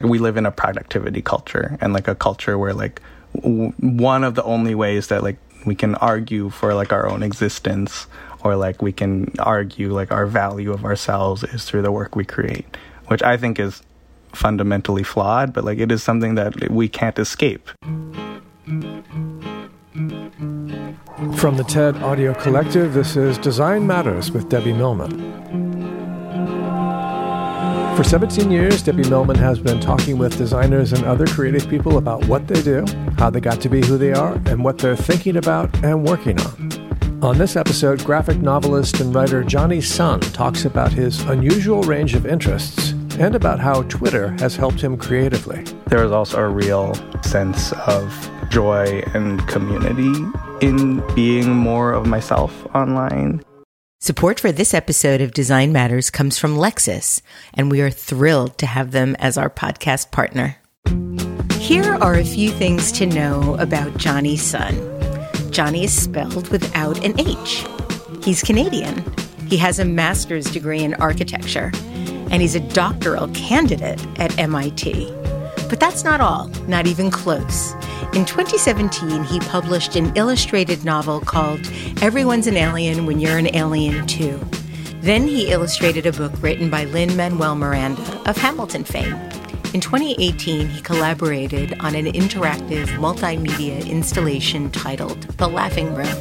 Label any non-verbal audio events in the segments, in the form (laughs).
we live in a productivity culture and like a culture where like w- one of the only ways that like we can argue for like our own existence or like we can argue like our value of ourselves is through the work we create which i think is fundamentally flawed but like it is something that we can't escape from the TED Audio Collective, this is Design Matters with Debbie Millman. For 17 years, Debbie Millman has been talking with designers and other creative people about what they do, how they got to be who they are, and what they're thinking about and working on. On this episode, graphic novelist and writer Jonny Sun talks about his unusual range of interests and about how Twitter has helped him creatively. There is also a real sense of joy and community in being more of myself online. Support for this episode of Design Matters comes from Lexus, and we are thrilled to have them as our podcast partner. Here are a few things to know about Jonny Sun. Johnny is spelled without an H. He's Canadian. He has a master's degree in architecture, and he's a doctoral candidate at MIT. But that's not all, not even close. In 2017, he published an illustrated novel called Everyone's an Alien When You're an Alien Too. Then he illustrated a book written by Lin Manuel Miranda of Hamilton fame. In 2018, he collaborated on an interactive multimedia installation titled The Laughing Room.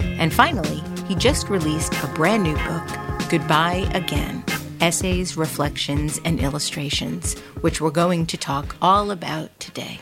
And finally, he just released a brand new book, Goodbye Again Essays, Reflections, and Illustrations, which we're going to talk all about today.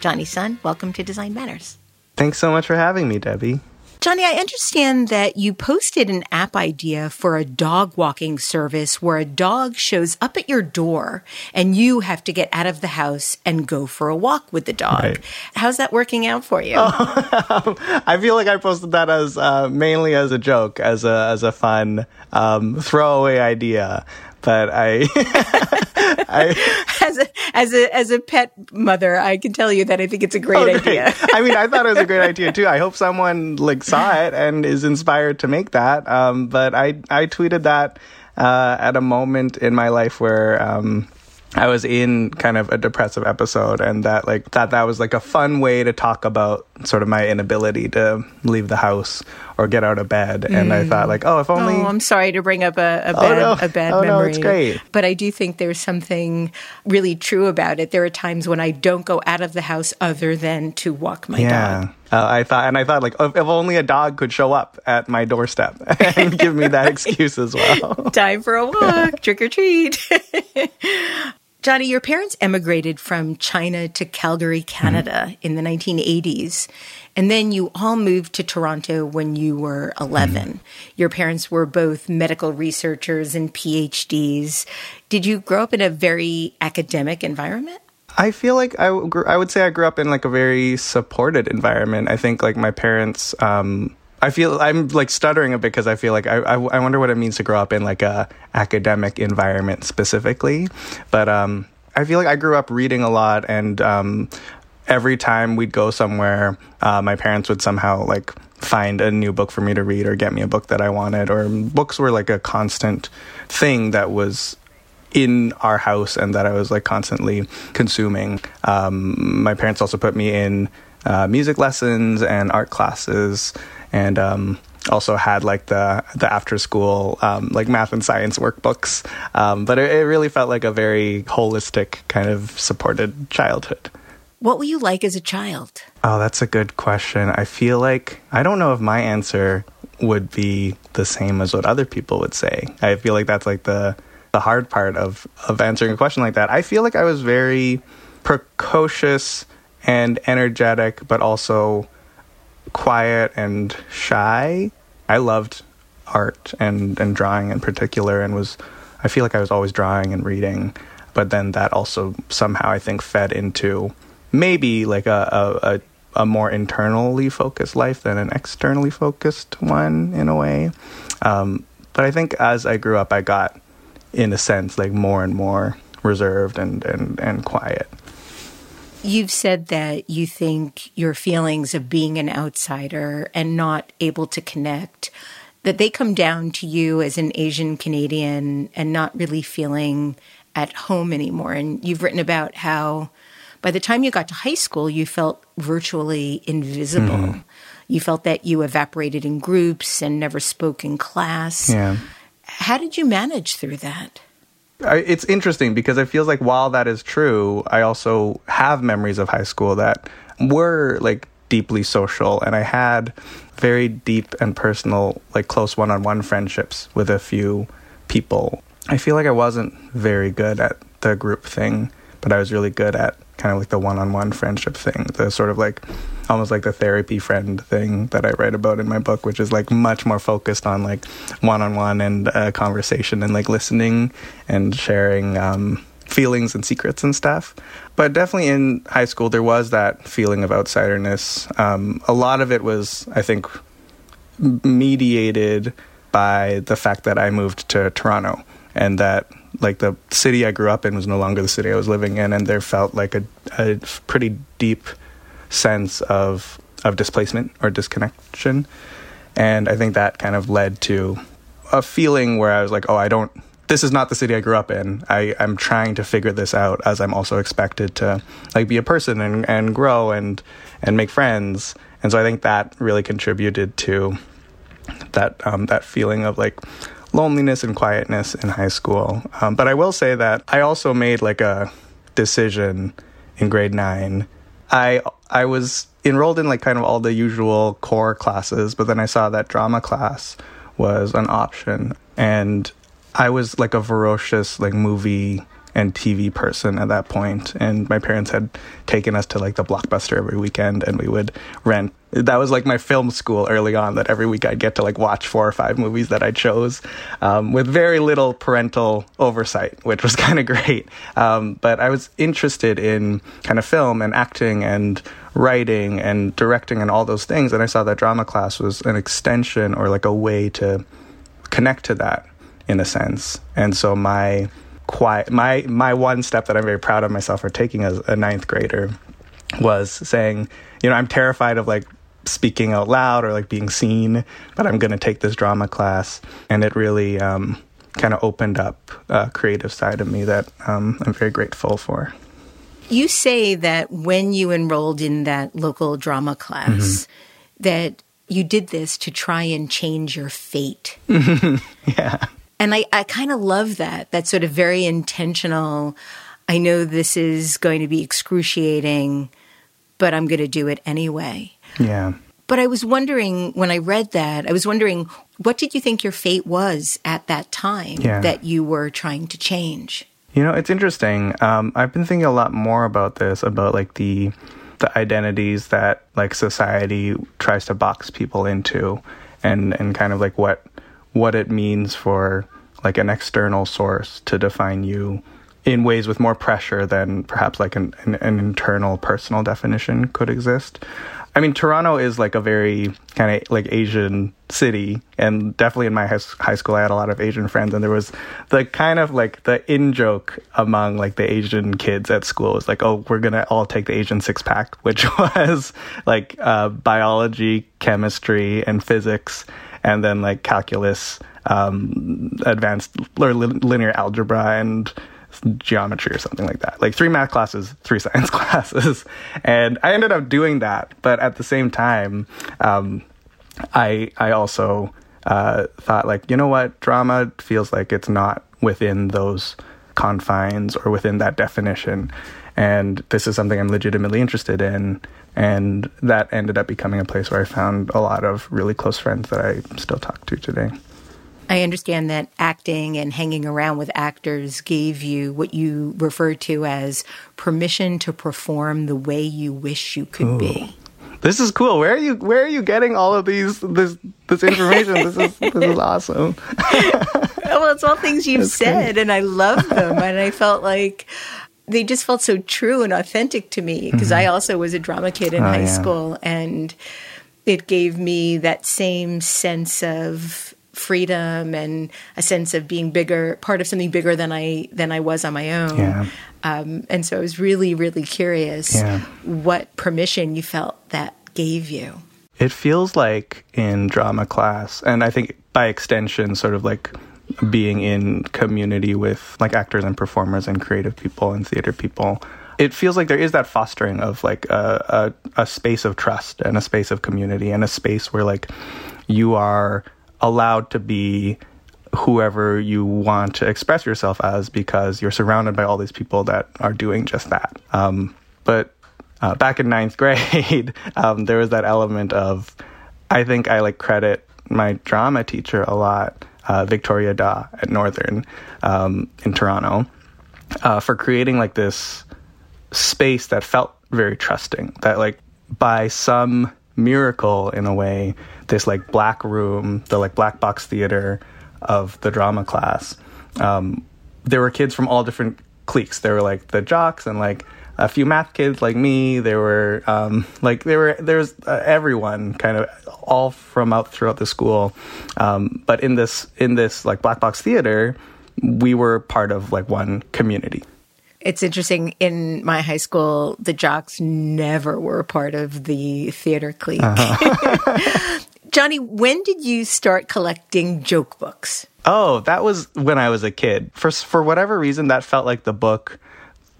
Jonny Sun, welcome to Design Matters. Thanks so much for having me, Debbie. Jonny, I understand that you posted an app idea for a dog walking service where a dog shows up at your door and you have to get out of the house and go for a walk with the dog. Right. How's that working out for you? Oh, (laughs) I feel like I posted that as uh, mainly as a joke, as a as a fun um, throwaway idea but I, (laughs) I (laughs) as a as a as a pet mother, I can tell you that I think it's a great oh, idea. (laughs) I mean, I thought it was a great (laughs) idea too. I hope someone like saw it and is inspired to make that. Um, but I I tweeted that uh, at a moment in my life where. Um, I was in kind of a depressive episode and that like thought that was like a fun way to talk about sort of my inability to leave the house or get out of bed. Mm. And I thought like, oh, if only. Oh, I'm sorry to bring up a, a oh, bad, no. a bad (laughs) oh, memory. No, it's great. But I do think there's something really true about it. There are times when I don't go out of the house other than to walk my yeah. dog. Uh, I thought, and I thought, like, if, if, only a dog could show up at my doorstep (laughs) and give me that excuse as well. (laughs) Time for a walk, trick or treat. Jonny, your parents emigrated from China to Calgary, Canada mm-hmm. in the 1980s. And then you all moved to Toronto when you were 11. Mm-hmm. Your parents were both medical researchers and PhDs. Did you grow up in a very academic environment? I feel like I, I would say I grew up in like a very supported environment. I think like my parents um, I feel I'm like stuttering a bit because I feel like I, I, I wonder what it means to grow up in like a academic environment specifically, but um, I feel like I grew up reading a lot and um, every time we'd go somewhere, uh, my parents would somehow like find a new book for me to read or get me a book that I wanted or books were like a constant thing that was in our house and that I was like constantly consuming. Um, my parents also put me in uh, music lessons and art classes and um, also had like the the after school um, like math and science workbooks. Um, but it, it, really felt like a very holistic kind of supported childhood. What were you like as a child? Oh, that's a good question. I feel like I don't know if my answer would be the same as what other people would say. I feel like that's like the the hard part of of answering a question like that. I feel like I was very precocious and energetic, but also quiet and shy. I loved art and, and drawing in particular and was I feel like I was always drawing and reading, but then that also somehow I think fed into maybe like a, a, a, a more internally focused life than an externally focused one in a way. Um, but I think as I grew up, I got, in a sense, like more and more reserved and, and, and quiet. You've said that you think your feelings of being an outsider and not able to connect, that they come down to you as an Asian Canadian and not really feeling at home anymore. And you've written about how by the time you got to high school, you felt virtually invisible. Mm-hmm. You felt that you evaporated in groups and never spoke in class. Yeah. How did you manage through that? I, it's interesting because it feels like while that is true, I also have memories of high school that were like deeply social and I had very deep and personal, like close one on one friendships with a few people. I feel like I wasn't very good at the group thing, but I was really good at kind of like the one on one friendship thing, the sort of like almost like the therapy friend thing that I write about in my book, which is like much more focused on like one on one and uh, conversation and like listening and sharing um, feelings and secrets and stuff. But definitely in high school, there was that feeling of outsiderness. Um, a lot of it was, I think, mediated by the fact that I moved to Toronto and that like the city I grew up in was no longer the city I was living in, and there felt like a, a pretty deep sense of of displacement or disconnection, and I think that kind of led to a feeling where I was like, oh, I don't. This is not the city I grew up in. I, I'm trying to figure this out as I'm also expected to like be a person and, and grow and and make friends. And so I think that really contributed to that um, that feeling of like loneliness and quietness in high school. Um, but I will say that I also made like a decision in grade nine. I I was enrolled in like kind of all the usual core classes, but then I saw that drama class was an option, and I was like a ferocious like movie and TV person at that point, and my parents had taken us to like the blockbuster every weekend, and we would rent. That was like my film school early on. That every week I'd get to like watch four or five movies that I chose, um, with very little parental oversight, which was (laughs) kind of great. Um, but I was interested in kind of film and acting and writing and directing and all those things, and I saw that drama class was an extension or like a way to connect to that in a sense. And so my quiet. My my one step that I'm very proud of myself for taking as a ninth grader was saying, you know, I'm terrified of like speaking out loud or like being seen, but I'm going to take this drama class, and it really um, kind of opened up a creative side of me that um, I'm very grateful for. You say that when you enrolled in that local drama class, mm-hmm. that you did this to try and change your fate. (laughs) yeah. And I, I kind of love that. That sort of very intentional. I know this is going to be excruciating, but I'm going to do it anyway. Yeah. But I was wondering when I read that, I was wondering what did you think your fate was at that time yeah. that you were trying to change? You know, it's interesting. Um, I've been thinking a lot more about this, about like the the identities that like society tries to box people into, and and kind of like what what it means for like an external source to define you in ways with more pressure than perhaps like an, an, an, internal personal definition could exist. I mean, Toronto is like a very kind of like Asian city, and definitely in my high school, I had a lot of Asian friends, and there was the kind of like the in joke among like the Asian kids at school was like, oh, we're gonna all take the Asian six pack, (laughs) which was like uh, biology, chemistry, and physics and then like calculus, um, advanced or linear algebra, and geometry or something like that. Like three math classes, three (laughs) science classes, and I ended up doing that. But at the same time, um, I I also uh, thought like you know what, drama feels like it's not within those confines or within that definition. And this is something I'm legitimately interested in. And that ended up becoming a place where I found a lot of really close friends that I still talk to today. I understand that acting and hanging around with actors gave you what you refer to as permission to perform the way you wish you could Ooh. be. This is cool. Where are you where are you getting all of these this this information? this is (laughs) this is awesome. well, it's all things you've That's said great. and I love them and I felt like they just felt so true and authentic to me because mm-hmm. I also was a drama kid in oh, high yeah. school and it gave me that same sense of freedom and a sense of being bigger, part of something bigger than I than I was on my own. Yeah. Um, and so I was really, really curious yeah. what permission you felt that gave you. It feels like in drama class, and I think by extension, sort of like being in community with like actors and performers and creative people and theater people it feels like there is that fostering of like a, a, a space of trust and a space of community and a space where like you are allowed to be whoever you want to express yourself as because you're surrounded by all these people that are doing just that. Um, but uh, back in ninth grade, (laughs) um, there was that element of, I think I like credit my drama teacher a lot, uh, Victoria Da at Northern um, in Toronto, uh, for creating like this space that felt very trusting. That like by some miracle in a way, this like black room, the like black box theater of the drama class, um, there were kids from all different cliques. There were like the jocks and like a few math kids like me. There were um, like there were there's uh, everyone kind of all from out throughout the school. Um, but in this in this like black box theater, we were part of like one community. It's interesting. In my high school, the jocks never were a part of the theater clique. Uh-huh. (laughs) Jonny, when did you start collecting joke books? Oh, that was when I was a kid. For for whatever reason, that felt like the book,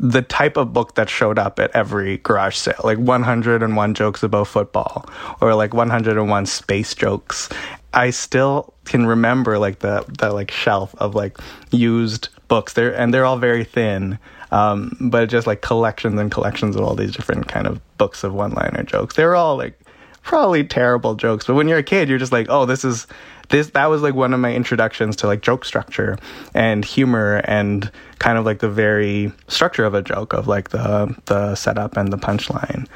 the type of book that showed up at every garage sale, like 101 jokes about football or like 101 space jokes. I still can remember like the the like shelf of like used books. There and they're all very thin. Um, but just like collections and collections of all these different kind of books of one-liner jokes. they're all like probably terrible jokes, but when you're a kid, you're just like, oh, this is this. That was like one of my introductions to like joke structure and humor and kind of like the very structure of a joke of like the the setup and the punchline.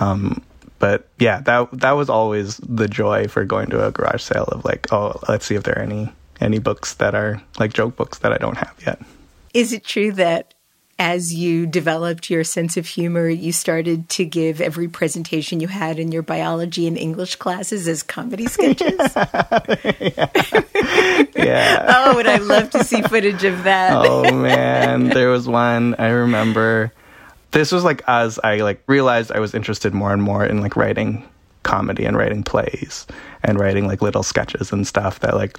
Um, but yeah, that that was always the joy for going to a garage sale of like, oh, let's see if there are any any books that are like joke books that I don't have yet. Is it true that as you developed your sense of humor, you started to give every presentation you had in your biology and English classes as comedy sketches. (laughs) yeah. yeah. oh, would I love to see footage of that? oh man, there was one I remember. This was like as I like realized I was interested more and more in like writing comedy and writing plays and writing like little sketches and stuff that like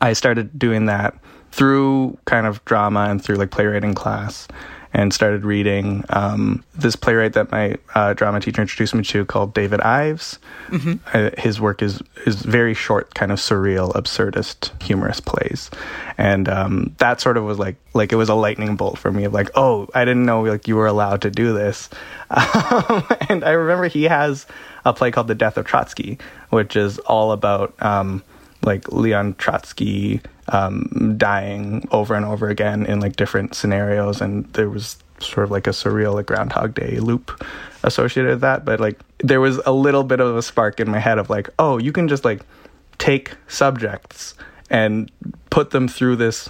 I started doing that through kind of drama and through like playwriting class and started reading um, this playwright that my uh, drama teacher introduced me to called David Ives. Mm-hmm. Uh, his work is is very short, kind of surreal, absurdist, humorous plays, and um, that sort of was like like it was a lightning bolt for me of like, oh, I didn't know like you were allowed to do this. (laughs) Um, and I remember he has a play called The Death of Trotsky, which is all about um, like Leon Trotsky um, dying over and over again in like different scenarios, and there was sort of like a surreal like Groundhog Day loop associated with that. But like there was a little bit of a spark in my head of like, oh, you can just like take subjects and put them through this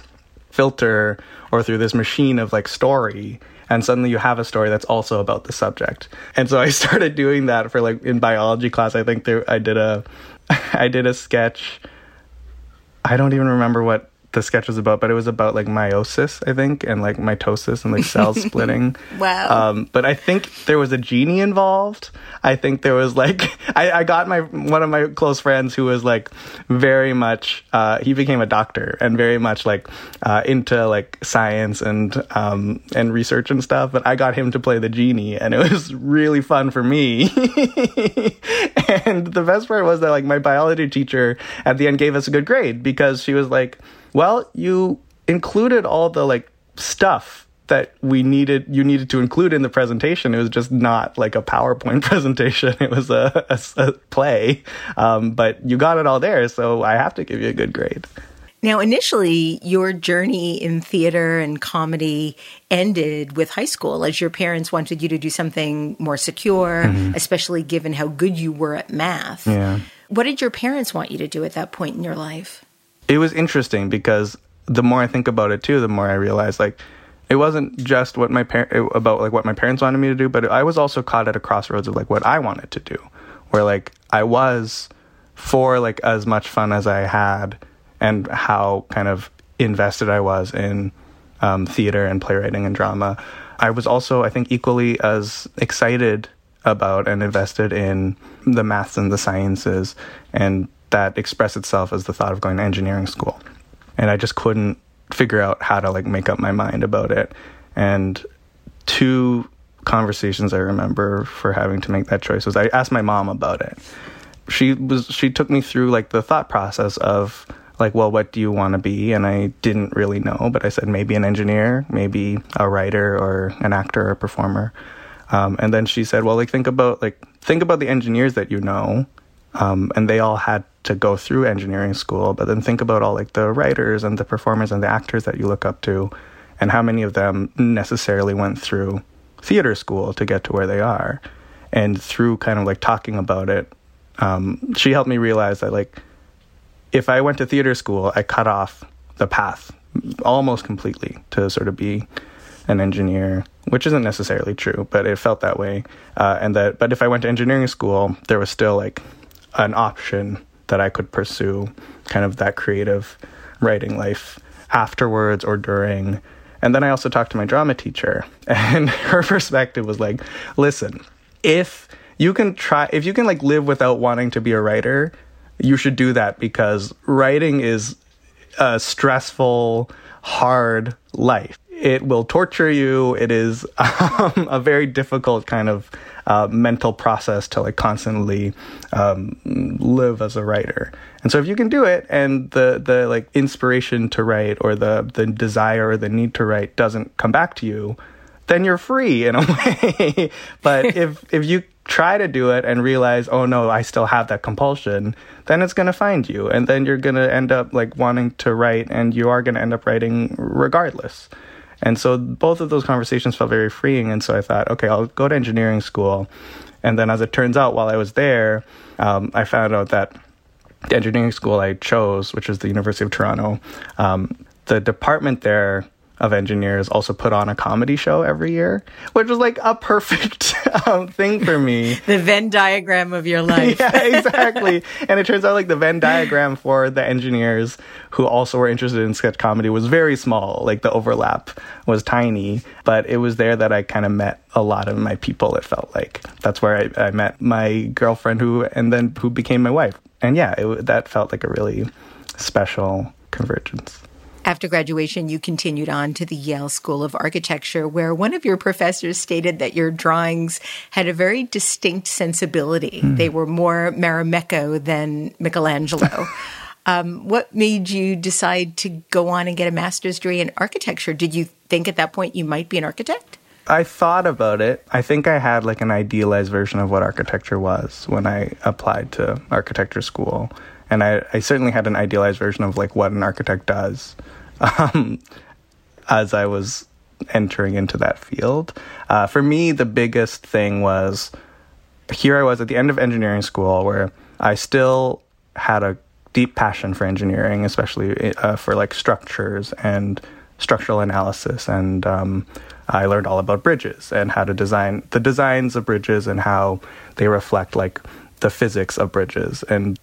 filter or through this machine of like story. And suddenly you have a story that's also about the subject. And so i (laughs) started doing that for like in biology class. I think there i did a (laughs) i did a sketch I don't even remember what the sketch was about, but it was about like meiosis, I think, and like mitosis and like cell (laughs) splitting. wow. Um, but I think there was a genie involved. I think there was like (laughs) I, I got my one of my close friends who was like very much uh, he became a doctor and very much like uh, into like science and um, and research and stuff. But I got him to play the genie, and it was really fun for me. (laughs) and the best part was that like my biology teacher at the end gave us a good grade because she was like well, you included all the like stuff that we needed you needed to include in the presentation. It was just not like a PowerPoint (laughs) presentation. It was a, a, a play, um, but you got it all there. So I have to give you a good grade. Now, initially, your journey in theater and comedy ended with high school, as your parents wanted you to do something more secure, mm-hmm. especially given how good you were at math. Yeah. What did your parents want you to do at that point in your life? It was interesting because the more I think about it too, the more I realize like it wasn't just what my par- about like what my parents wanted me to do, but I was also caught at a crossroads of like what I wanted to do, where like I was for like as much fun as I had and how kind of invested I was in um, theater and playwriting and drama. I was also, I think, equally as excited about and invested in the maths and the sciences and that express itself as the thought of going to engineering school. and I just couldn't figure out how to like make up my mind about it. And two conversations I remember for having to make that choice was I asked my mom about it. She was she took me through like the thought process of like, well, what do you want to be? And I didn't really know, but I said maybe an engineer, maybe a writer or an actor or a performer. Um, and then she said, well, like think about like think about the engineers that you know, um, and they all had to go through engineering school. But then think about all like the writers and the performers and the actors that you look up to, and how many of them necessarily went through theater school to get to where they are. And through kind of like talking about it, um, she helped me realize that like if I went to theater school, I cut off the path almost completely to sort of be an engineer, which isn't necessarily true, but it felt that way. Uh, and that, but if I went to engineering school, there was still like an option that I could pursue, kind of that creative writing life afterwards or during. And then I also talked to my drama teacher, (laughs) and her perspective was like, listen, if you can try, if you can like live without wanting to be a writer, you should do that because writing is a stressful, hard life it will torture you. It is (laughs) um, a very difficult kind of uh, mental process to like constantly um, live as a writer. And so if you can do it, and the the like inspiration to write or the the desire or the need to write doesn't come back to you, then you're free in a (laughs) way. but (laughs) if if you try to do it and realize, oh no, I still have that compulsion, then it's going to find you. And then you're going to end up like wanting to write and you are going to end up writing regardless. And so both of those conversations felt very freeing. And so I thought, okay, I'll go to engineering school. And then as it turns out, while I was there, um, I found out that the engineering school I chose, which is the University of Toronto, um, the department there of engineers also put on a comedy show every year, which was like a perfect (laughs) um, thing for me. (laughs) the Venn diagram of your life. yeah, (laughs) exactly. and it turns out like the Venn diagram for the engineers who also were interested in sketch comedy was very small. Like the overlap was tiny, but it was there that I kind of met a lot of my people. It felt like that's where I, I met my girlfriend who, and then who became my wife. And yeah, it, that felt like a really special convergence. After graduation, you continued on to the Yale School of Architecture, where one of your professors stated that your drawings had a very distinct sensibility. Mm. They were more Marimekko than Michelangelo. (laughs) um, what made you decide to go on and get a master's degree in architecture? Did you think at that point you might be an architect? I thought about it. I think I had like an idealized version of what architecture was when I applied to architecture school and I, I certainly had an idealized version of like what an architect does um, as I was entering into that field. Uh, for me, the biggest thing was here I was at the end of engineering school where I still had a deep passion for engineering, especially uh, for like structures and structural analysis. And um, I learned all about bridges and how to design the designs of bridges and how they reflect like the physics of bridges. And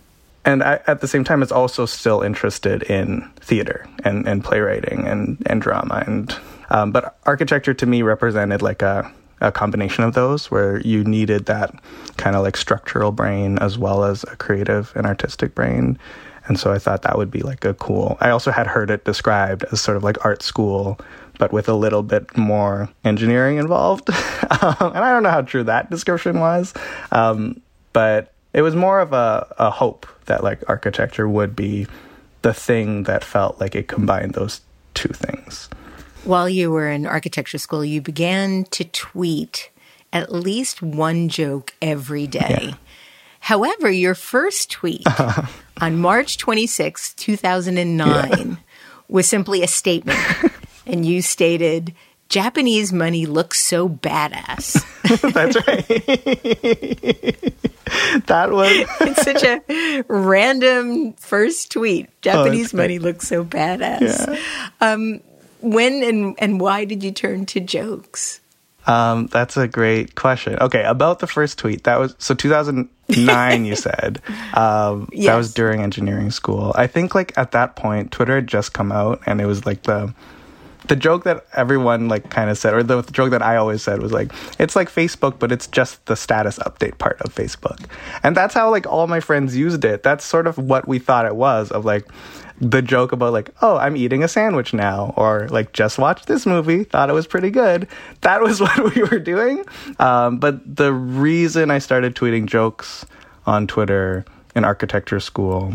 and I, at the same time, it's also still interested in theater and, and playwriting and, and drama. And um, but architecture to me represented like a a combination of those where you needed that kind of like structural brain as well as a creative and artistic brain. And so I thought that would be like a cool. I also had heard it described as sort of like art school, but with a little bit more engineering involved. (laughs) um, and I don't know how true that description was, um, but it was more of a, a hope that like architecture would be the thing that felt like it combined those two things. While you were in architecture school, you began to tweet at least one joke every day. Yeah. However, your first tweet (laughs) on March 26, 2009, yeah. was simply a statement. and you stated, Japanese money looks so badass. (laughs) That's right. (laughs) that was it's such a random first tweet. Japanese oh, money looks so badass. Yeah. Um, when and and why did you turn to jokes? Um, that's a great question. Okay, about the first tweet, that was so 2009. you (laughs) said um, yes. that was during engineering school. I think like at that point, Twitter had just come out, and it was like the the joke that everyone like kind of said, or the, the, joke that I always said was like, it's like Facebook, but it's just the status update part of Facebook. And that's how like all my friends used it. That's sort of what we thought it was of like the joke about like, oh, I'm eating a sandwich now, or like just watched this movie, thought it was pretty good. That was (laughs) what we were doing. Um, but the reason I started tweeting jokes on Twitter in architecture school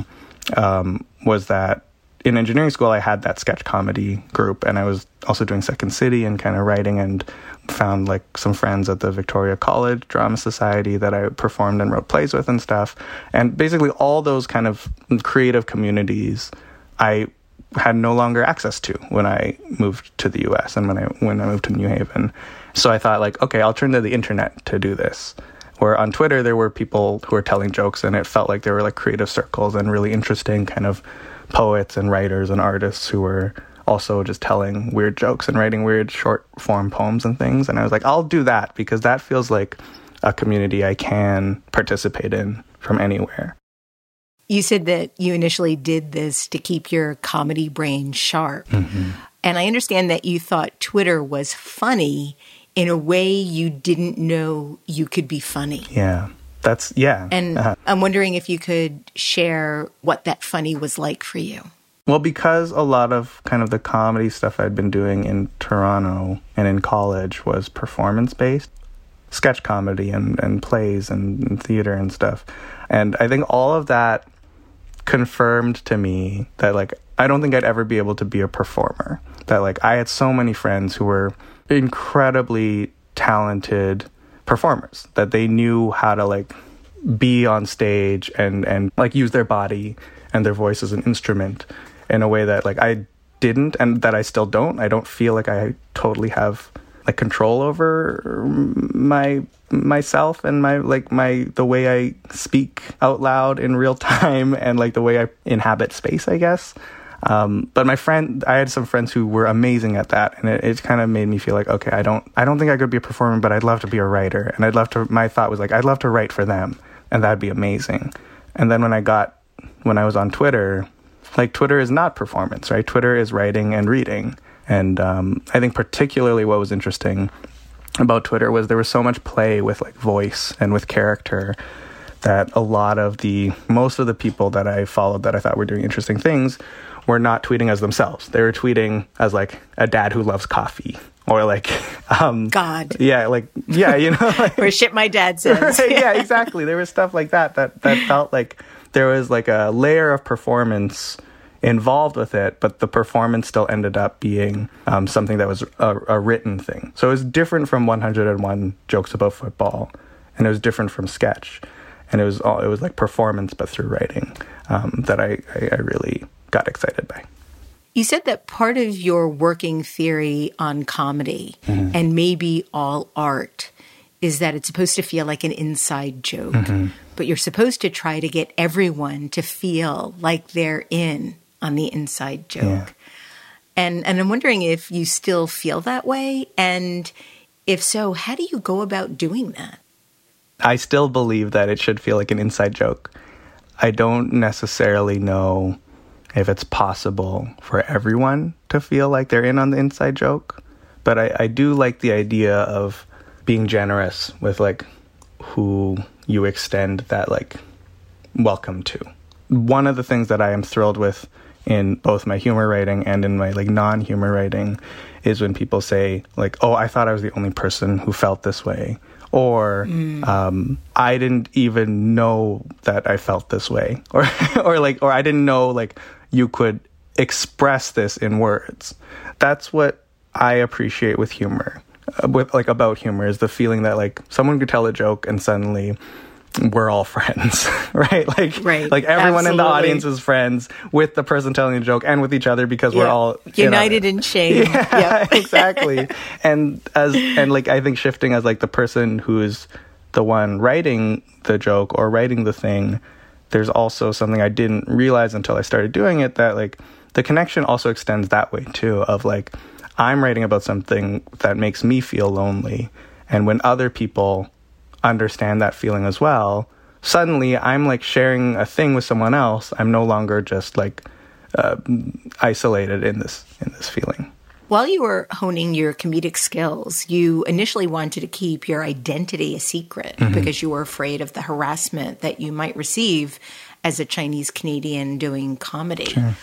um, was that in engineering school, I had that sketch comedy group, and I was also doing Second City and kind of writing and found like some friends at the Victoria College Drama Society that I performed and wrote plays with and stuff. And basically, all those kind of creative communities I had no longer access to when I moved to the US and when I when I moved to New Haven. So I thought like, okay, I'll turn to the internet to do this. Where on Twitter there were people who were telling jokes and it felt like there were like creative circles and really interesting kind of poets and writers and artists who were also just telling weird jokes and writing weird short form poems and things. And I was like, I'll do that because that feels like a community I can participate in from anywhere. You said that you initially did this to keep your comedy brain sharp. Mm-hmm. And I understand that you thought Twitter was funny in a way you didn't know you could be funny. Yeah. That's yeah. And uh-huh. I'm wondering if you could share what that funny was like for you. Well, because a lot of kind of the comedy stuff I'd been doing in Toronto and in college was performance based, sketch comedy and, and plays and, and theater and stuff. And I think all of that confirmed to me that like I don't think I'd ever be able to be a performer. That like I had so many friends who were incredibly talented performers that they knew how to like be on stage and and like use their body and their voice as an instrument in a way that like I didn't and that I still don't. I don't feel like I totally have like control over my myself and my like my the way I speak out loud in real (laughs) time and like the way I inhabit space, I guess. Um, but my friend, I had some friends who were amazing at that, and it, it kind of made me feel like, okay, I don't, I don't think I could be a performer, but I'd love to be a writer, and I'd love to. My thought was like, I'd love to write for them, and that'd be amazing. And then when I got, when I was on Twitter, like Twitter is not performance, right? Twitter is writing and reading, and um, I think particularly what was interesting about Twitter was there was so much play with like voice and with character that a lot of the most of the people that I followed that I thought were doing interesting things were not tweeting as themselves. They were tweeting as like a dad who loves coffee or like (laughs) um God. Yeah, like yeah, you know, (laughs) like, or shit my dad says. (laughs) Right, yeah, exactly. There was stuff like that that that felt like there was like a layer of performance involved with it, but the performance still ended up being um, something that was a, a, written thing. So it was different from 101 jokes about football, and it was different from sketch, and it was all it was like performance but through writing um, that I, I, I really got excited by. You said that part of your working theory on comedy mm-hmm. and maybe all art is that it's supposed to feel like an inside joke, mm-hmm. but you're supposed to try to get everyone to feel like they're in on the inside joke. Yeah. And and I'm wondering if you still feel that way and if so, how do you go about doing that? I still believe that it should feel like an inside joke. I don't necessarily know if it's possible for everyone to feel like they're in on the inside joke, but I, I do like the idea of being generous with like who you extend that like welcome to. One of the things that I am thrilled with in both my humor writing and in my like non-humor writing is when people say like oh i thought i was the only person who felt this way or mm. um, i didn't even know that i felt this way (laughs) or or like or i didn't know like you could express this in words that's what i appreciate with humor uh, with like about humor is the feeling that like someone could tell a joke and suddenly we're all (laughs) friends, (laughs) right? Like, right. like everyone Absolutely. in the audience is friends with the person telling the joke and with each other because yeah. we're all united in shame. (laughs) Yeah, yep. exactly. And as and like I think shifting as like the person who's the one writing the joke or writing the thing, there's also something I didn't realize until I started doing it that like the connection also extends that way too. Of like I'm writing about something that makes me feel lonely, and when other people understand that feeling as well, suddenly I'm like sharing a thing with someone else. I'm no longer just like uh, isolated in this in this feeling. While you were honing your comedic skills, you initially wanted to keep your identity a secret mm-hmm. because you were afraid of the harassment that you might receive as a Chinese Canadian doing comedy. Sure.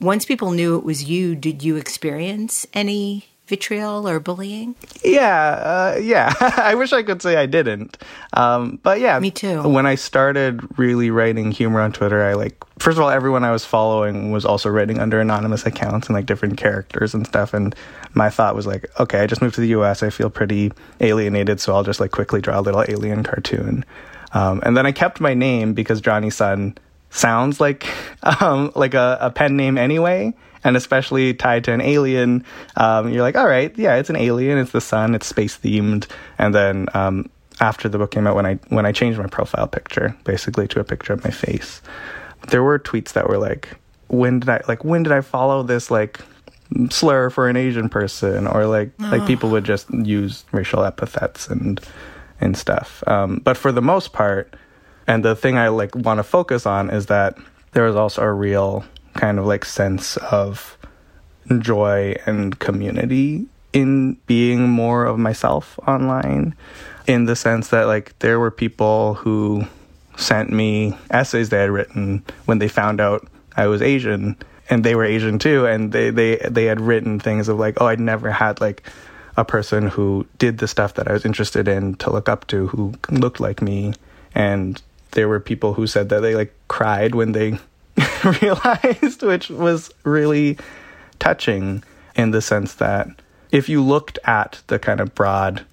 Once people knew it was you, did you experience any vitriol or bullying? Yeah, uh, yeah. (laughs) I wish I could say I didn't. Um, but yeah, me too. When I started really writing humor on Twitter, I like first of all, everyone I was following was also writing under anonymous accounts and like different characters and stuff. And my thought was like, okay, I just moved to the U.S. I feel pretty alienated, so I'll just like quickly draw a little alien cartoon. Um, and then I kept my name because Jonny Sun sounds like (laughs) um, like a, a pen name anyway and especially tied to an alien, um, you're like, all right, yeah, it's an alien, it's the sun, it's space themed, and then um, after the book came out, when I when I changed my profile picture basically to a picture of my face, there were tweets that were like, when did I like when did I follow this like slur for an Asian person, or like oh. like people would just use racial epithets and and stuff. Um, but for the most part, and the thing I like want to focus on is that there was also a real kind of like sense of joy and community in being more of myself online in the sense that like there were people who sent me essays they had written when they found out I was Asian and they were Asian too and they they they had written things of like oh I'd never had like a person who did the stuff that I was interested in to look up to who looked like me. And there were people who said that they like cried when they (laughs) realized, which was really touching in the sense that if you looked at the kind of broad,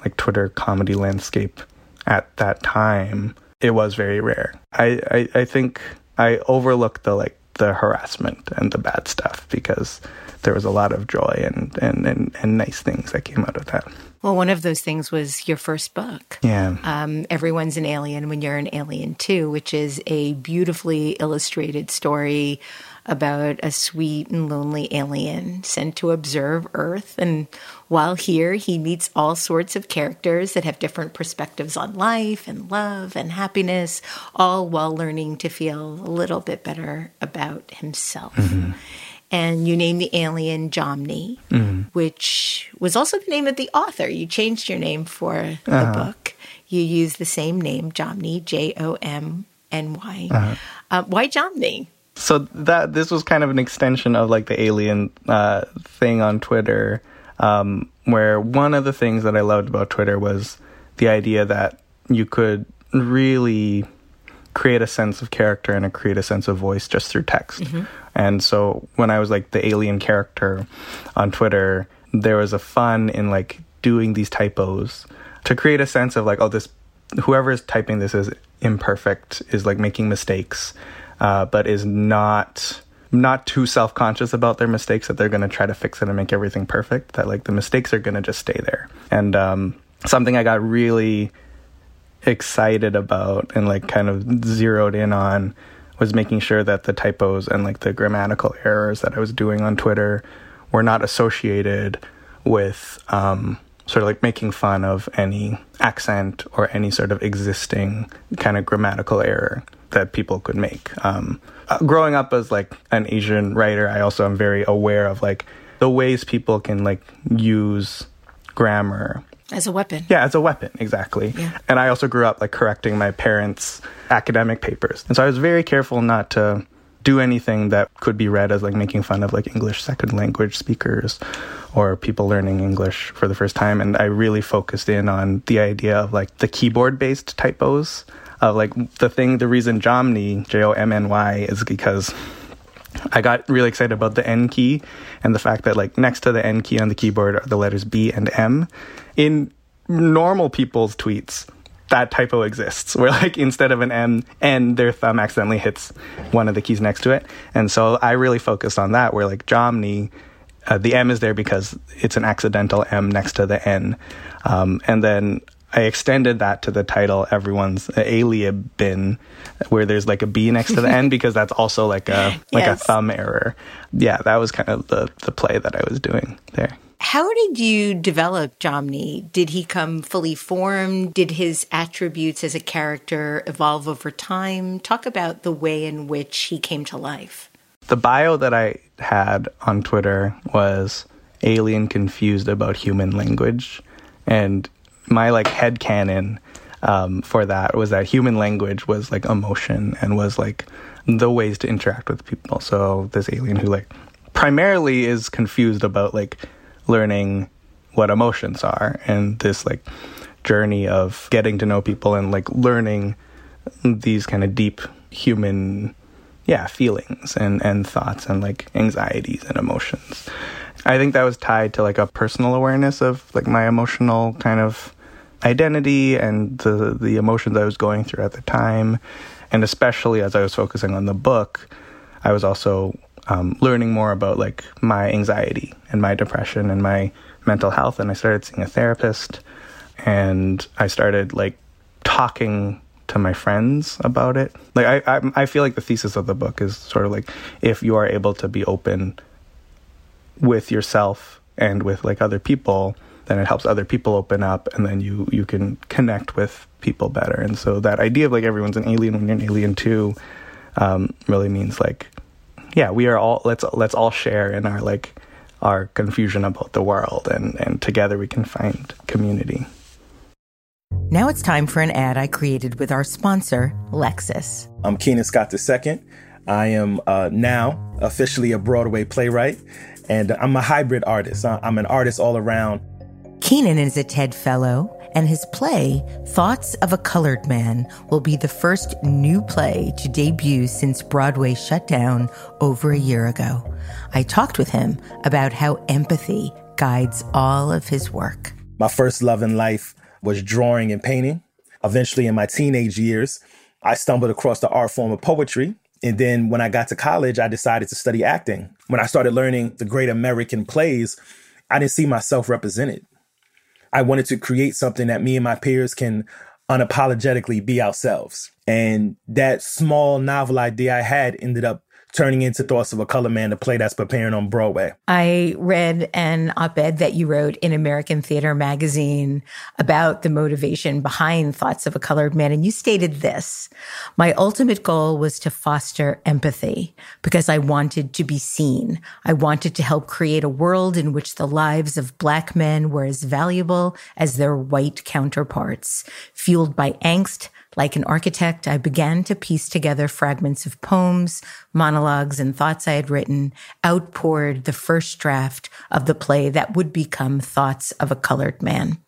like Twitter comedy landscape at that time, it was very rare. I, I, I think I overlooked the like the harassment and the bad stuff because there was a lot of joy and, and, and, and nice things that came out of that. Well, one of those things was your first book. Yeah. Um, Everyone's an Alien When You're an Alien Too, which is a beautifully illustrated story about a sweet and lonely alien sent to observe Earth. And while here, he meets all sorts of characters that have different perspectives on life and love and happiness, all while learning to feel a little bit better about himself. Mm-hmm and you named the alien Jomny, mm. which was also the name of the author. You changed your name for the uh-huh. book. You used the same name, Jomny, J O M N Y. Uh-huh. Uh, why Jomny? So that this was kind of an extension of like the alien uh, thing on Twitter, um, where one of the things that I loved about Twitter was the idea that you could really create a sense of character and create a sense of voice just through text. Mm-hmm. And so when I was like the alien character on Twitter, there was a fun in like doing these typos to create a sense of like, oh, this whoever is typing this is imperfect, is like making mistakes, uh, but is not not too self-conscious about their mistakes that they're going to try to fix it and make everything perfect that like the mistakes are going to just stay there and um, something i got really excited about and like kind of zeroed in on was making sure that the typos and like the grammatical errors that I was doing on Twitter were not associated with um, sort of like making fun of any accent or any sort of existing kind of grammatical error that people could make. Um, uh, growing up as like an Asian writer, I also am very aware of like the ways people can like use grammar as a weapon. Yeah, as a weapon, exactly. Yeah. And I also grew up like correcting my parents' academic papers. And so I was very careful not to do anything that could be read as like making fun of like English second language speakers or people learning English for the first time. And I really focused in on the idea of like the keyboard based typos of like the thing, the reason Jomny, J O M N Y, is because I got really excited about the N key and the fact that like next to the N key on the keyboard are the letters B and M. In normal people's tweets, that typo exists where like instead of an M N their thumb accidentally hits one of the keys next to it. And so I really focused on that where like Jomny uh, the M is there because it's an accidental M next to the N. Um, and then I extended that to the title "Everyone's Aliebn," where there's like a B next to the N (laughs) because that's also like a like yes. a thumb error. Yeah, that was kind of the the play that I was doing there. How did you develop Jomny? Did he come fully formed? Did his attributes as a character evolve over time? Talk about the way in which he came to life. The bio that I had on Twitter was alien confused about human language. And my like head canon um, for that was that human language was like emotion and was like the ways to interact with people. So this alien who like primarily is confused about like learning what emotions are and this like journey of getting to know people and like learning these kind of deep human yeah feelings and and thoughts and like anxieties and emotions. I think that was tied to like a personal awareness of like my emotional kind of identity and the the emotions i was going through at the time. And especially as i was focusing on the book i was also um, learning more about like my anxiety and my depression and my mental health and i started seeing a therapist and i started like talking to my friends about it. Like I, I, I feel like the thesis of the book is sort of like if you are able to be open with yourself and with like other people, then it helps other people open up, and then you you can connect with people better. And so that idea of like everyone's an alien when you're an alien too, um, really means like, yeah, we are all let's let's all share in our like our confusion about the world, and and together we can find community. Now it's time for an ad I created with our sponsor, Lexus. I'm Keenan Scott II. I am uh, now officially a Broadway playwright, and I'm a hybrid artist. I'm an artist all around. Keenan is a TED Fellow, and his play, Thoughts of a Colored Man, will be the first new play to debut since Broadway shut down over a year ago. I talked with him about how empathy guides all of his work. My first love in life was drawing and painting. Eventually, in my teenage years, I stumbled across the art form of poetry. And then when I got to college, I decided to study acting. When I started learning the great American plays, I didn't see myself represented. I wanted to create something that me and my peers can unapologetically be ourselves. And that small novel idea I had ended up turning into Thoughts of a Color Man, the play that's preparing on Broadway. I read an op ed that you wrote in American Theater magazine about the motivation behind Thoughts of a Colored Man. And you stated this My ultimate goal was to foster empathy because I wanted to be seen. I wanted to help create a world in which the lives of Black men were as valuable as their white counterparts, fueled by angst like an architect, I began to piece together fragments of poems, monologues, and thoughts I had written, outpoured the first draft of the play that would become Thoughts of a Colored Man.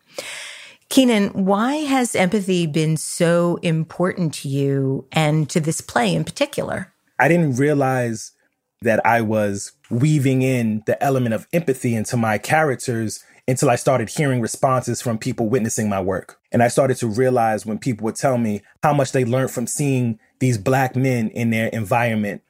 Keenan, why has empathy been so important to you and to this play in particular? I didn't realize that I was weaving in the element of empathy into my characters until I started hearing responses from people witnessing my work. And I started to realize when people would tell me how much they learned from seeing these black men in their environment,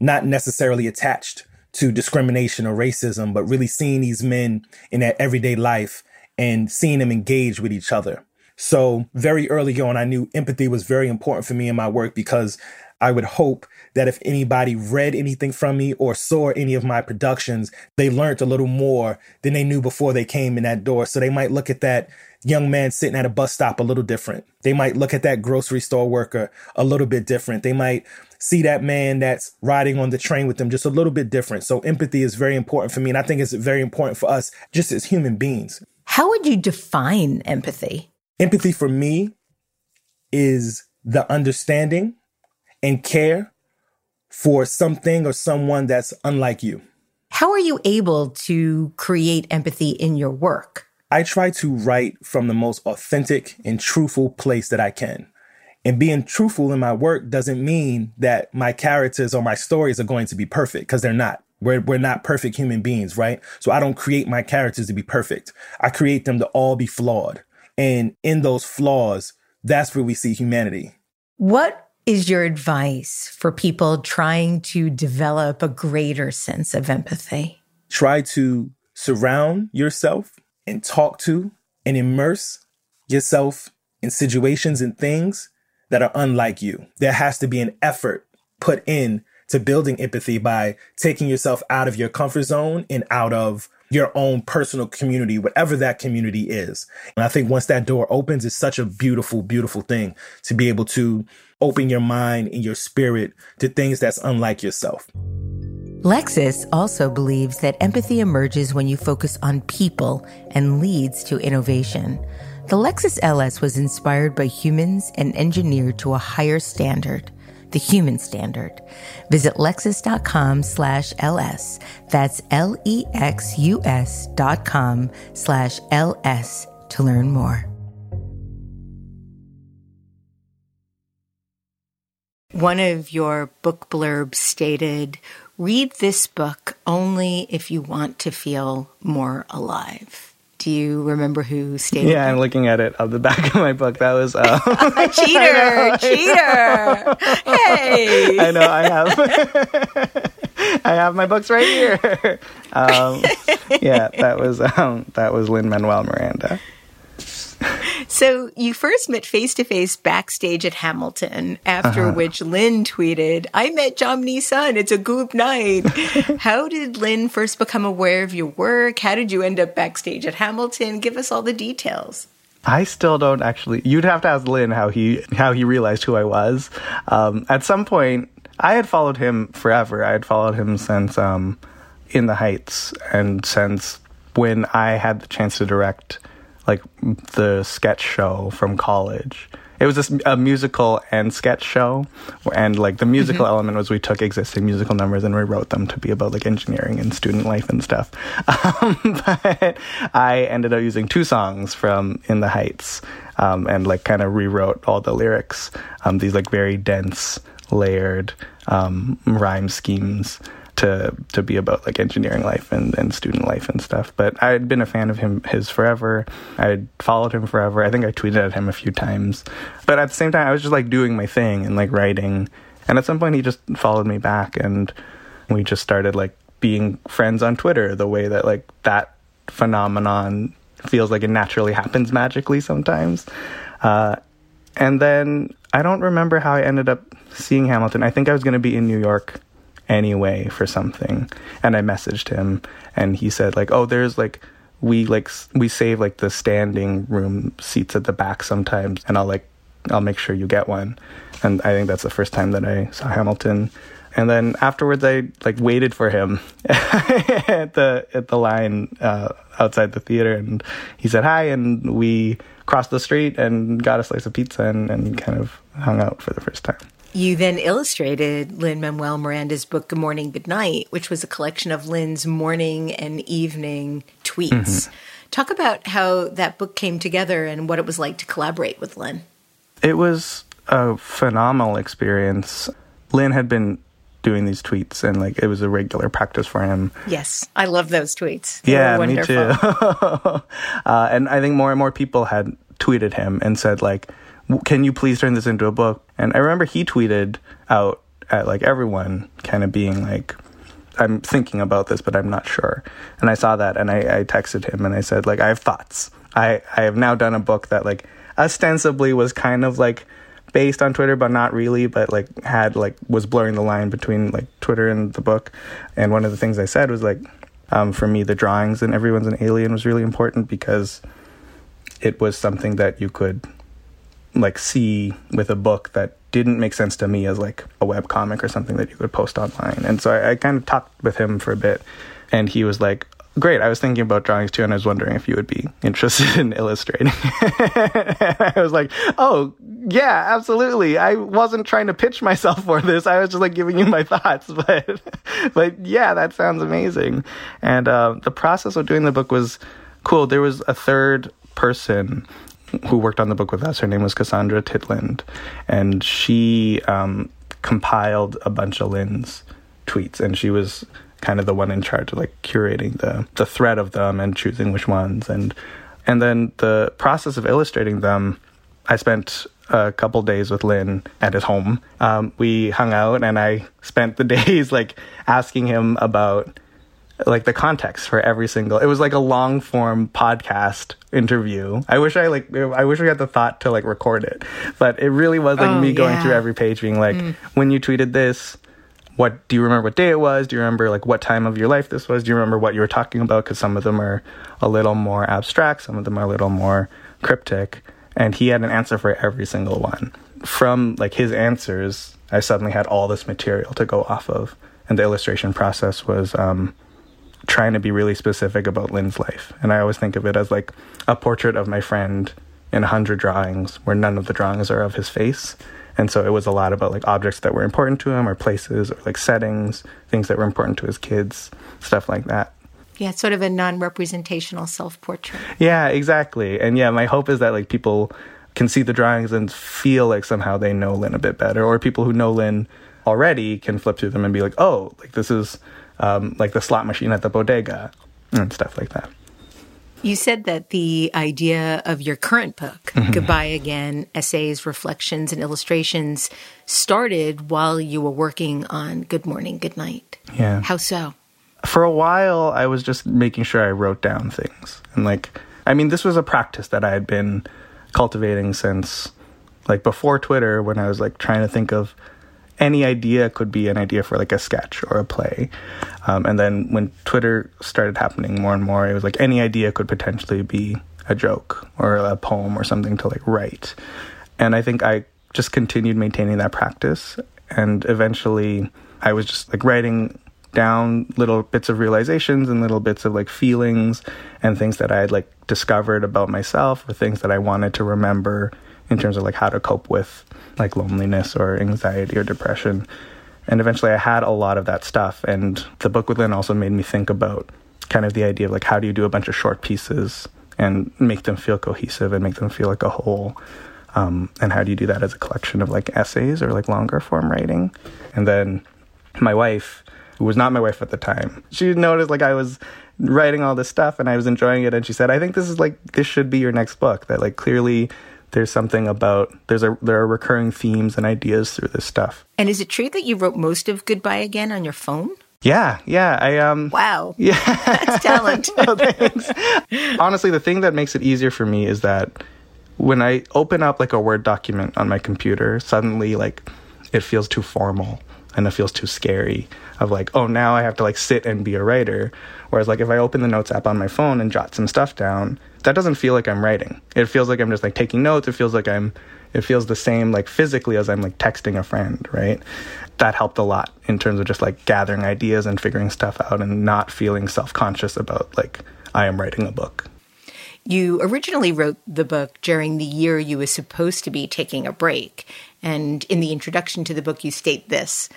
not necessarily attached to discrimination or racism, but really seeing these men in their everyday life and seeing them engage with each other. So very early on, I knew empathy was very important for me in my work because I would hope that if anybody read anything from me or saw any of my productions, they learned a little more than they knew before they came in that door. So they might look at that young man sitting at a bus stop a little different. They might look at that grocery store worker a little bit different. They might see that man that's riding on the train with them just a little bit different. So empathy is very important for me. And I think it's very important for us just as human beings. How would you define empathy? Empathy for me is the understanding and care for something or someone that's unlike you. How are you able to create empathy in your work? I try to write from the most authentic and truthful place that I can. And being truthful in my work doesn't mean that my characters or my stories are going to be perfect because they're not. We're, we're not perfect human beings, right? So I don't create my characters to be perfect. I create them to all be flawed. And in those flaws, that's where we see humanity. What is your advice for people trying to develop a greater sense of empathy? Try to surround yourself and talk to and immerse yourself in situations and things that are unlike you. There has to be an effort put in to building empathy by taking yourself out of your comfort zone and out of your own personal community, whatever that community is. And I think once that door opens, it's such a beautiful, beautiful thing to be able to open your mind and your spirit to things that's unlike yourself. Lexus also believes that empathy emerges when you focus on people and leads to innovation. The Lexus LS was inspired by humans and engineered to a higher standard, the human standard. Visit lexus.com slash LS. That's L-E-X-U-S dot com slash LS to learn more. One of your book blurbs stated, read this book only if you want to feel more alive. Do you remember who stated Yeah. I'm looking at it on the back of my book. That was uh, (laughs) (laughs) cheater, cheater. Hey. (laughs) I know I have I have my books right here. Um, yeah, that was um, that was Lin Manuel Miranda. So you first met face to face backstage at Hamilton, after Uh-huh. which Lin tweeted, I met Jomny Sun. It's a goop night. (laughs) How did Lin first become aware of your work? How did you end up backstage at Hamilton? Give us all the details. I still don't actually. You'd have to ask Lin how he how he realized who I was. Um, at some point, I had followed him forever. I had followed him since um, In the Heights, and since when I had the chance to direct like the sketch show from college. It was this, a musical and sketch show, and like the musical element was we took existing musical numbers and rewrote them to be about like engineering and student life and stuff. (laughs) Um, but I ended up using two songs from In the Heights, um, and like kind of rewrote all the lyrics. Um, these like very dense, layered um, rhyme schemes to to be about like engineering life and, and student life and stuff. But I had been a fan of him his forever. I had followed him forever. I think I tweeted at him a few times. But at the same time I was just like doing my thing and like writing. And at some point he just followed me back and we just started like being friends on Twitter the way that like that phenomenon feels like it naturally happens magically sometimes. Uh, and then I don't remember how I ended up seeing Hamilton. I think I was going to be in New York anyway for something, and I messaged him, and he said like, "Oh, there's like." We like we save like the standing room seats at the back sometimes, and I'll like I'll make sure you get one. And I think that's the first time that I saw Hamilton. And then afterwards, I like waited for him (laughs) at the at the line uh, outside the theater, and he said hi, and we crossed the street and got a slice of pizza, and, and kind of hung out for the first time. You then illustrated Lin Manuel Miranda's book, Good Morning, Good Night, which was a collection of Lin's morning and evening tweets. Mm-hmm. Talk about how that book came together and what it was like to collaborate with Lin. It was a phenomenal experience. Lin had been doing these tweets, and like it was a regular practice for him. Yes, I love those tweets. They yeah, me too. wonderful. (laughs) uh, and I think more and more people had tweeted him and said like, "W- "Can you please turn this into a book?" And I remember he tweeted out at like everyone, kind of being like, "I'm thinking about this, but I'm not sure." And I saw that, and I, I texted him and I said like, "I have thoughts. I I have now done a book that like ostensibly was kind of like." based on Twitter, but not really, but like had like was blurring the line between like Twitter and the book. And one of the things I said was like, um, for me, the drawings and everyone's an alien was really important because it was something that you could like see with a book that didn't make sense to me as like a web comic or something that you could post online. And so I, I kind of talked with him for a bit, and he was like, "Great, I was thinking about drawings too, and I was wondering if you would be (laughs) interested in illustrating." (laughs) I was like, "Oh, yeah, absolutely. I wasn't trying to pitch myself for this. I was just like giving you my thoughts, (laughs) but but yeah, that sounds amazing." And uh, the process of doing the book was cool. There was a third person who worked on the book with us. Her name was Cassandra Titland, and she um, compiled a bunch of Lin's tweets, and she was kind of the one in charge of like curating the the thread of them and choosing which ones, and and then the process of illustrating them. I spent a couple days with Lin at his home. Um, we hung out, and I spent the (laughs) days like asking him about like the context for every single it was like a long form podcast interview. I wish i like i wish we had the thought to like record it. But it really was like Oh, me going yeah. through every page being like when you tweeted this what do you remember what day it was? Do you remember like what time of your life this was? Do you remember what you were talking about? Because some of them are a little more abstract some of them are a little more cryptic. And he had an answer for every single one. From like his answers i suddenly had all this material to go off of. And the illustration process was um, trying to be really specific about Lin's life. And I always think of it as like a portrait of my friend in a hundred drawings, where none of the drawings are of his face. And so it was a lot about like objects that were important to him, or places, or like settings, things that were important to his kids, stuff like that. Yeah, sort of a non-representational self-portrait. Yeah, exactly. And yeah, my hope is that like people can see the drawings and feel like somehow they know Lin a bit better, or people who know Lin already can flip through them and be like, oh, like this is um, like the slot machine at the bodega and stuff like that. You said that the idea of your current book, mm-hmm. Goodbye Again Essays, Reflections, and Illustrations, started while you were working on Good Morning, Good Night. Yeah. How so? For a while, I was just making sure I wrote down things. And, like, I mean, this was a practice that I had been cultivating since, like, before Twitter, when I was, like, trying to think of any idea could be an idea for like a sketch or a play. Um, and then when Twitter started happening more and more, it was like any idea could potentially be a joke or a poem or something to like write. And I think I just continued maintaining that practice. And eventually I was just like writing down little bits of realizations and little bits of like feelings and things that I had like discovered about myself or things that I wanted to remember in terms of like how to cope with like loneliness or anxiety or depression. And eventually I had a lot of that stuff. And the book with Lin also made me think about kind of the idea of like how do you do a bunch of short pieces and make them feel cohesive and make them feel like a whole. Um, and how do you do that as a collection of like essays or like longer form writing? And then my wife, who was not my wife at the time, she noticed like I was writing all this stuff and I was enjoying it. And she said, I think this is like, this should be your next book. That like clearly there's something about there's a there are recurring themes and ideas through this stuff. And is it true that you wrote most of Goodbye Again on your phone? Yeah, yeah. I um Wow. (laughs) Yeah. That's talent. (laughs) oh, thanks. Honestly, the thing that makes it easier for me is that when I open up like a Word document on my computer, suddenly like it feels too formal and it feels too scary of like, oh now I have to like sit and be a writer. Whereas like if I open the notes app on my phone and jot some stuff down, that doesn't feel like I'm writing. It feels like I'm just like taking notes. It feels like I'm it feels the same like physically as I'm like texting a friend, right? That helped a lot in terms of just like gathering ideas and figuring stuff out and not feeling self-conscious about like I am writing a book. You originally wrote the book during the year you were supposed to be taking a break. And in the introduction to the book, you state this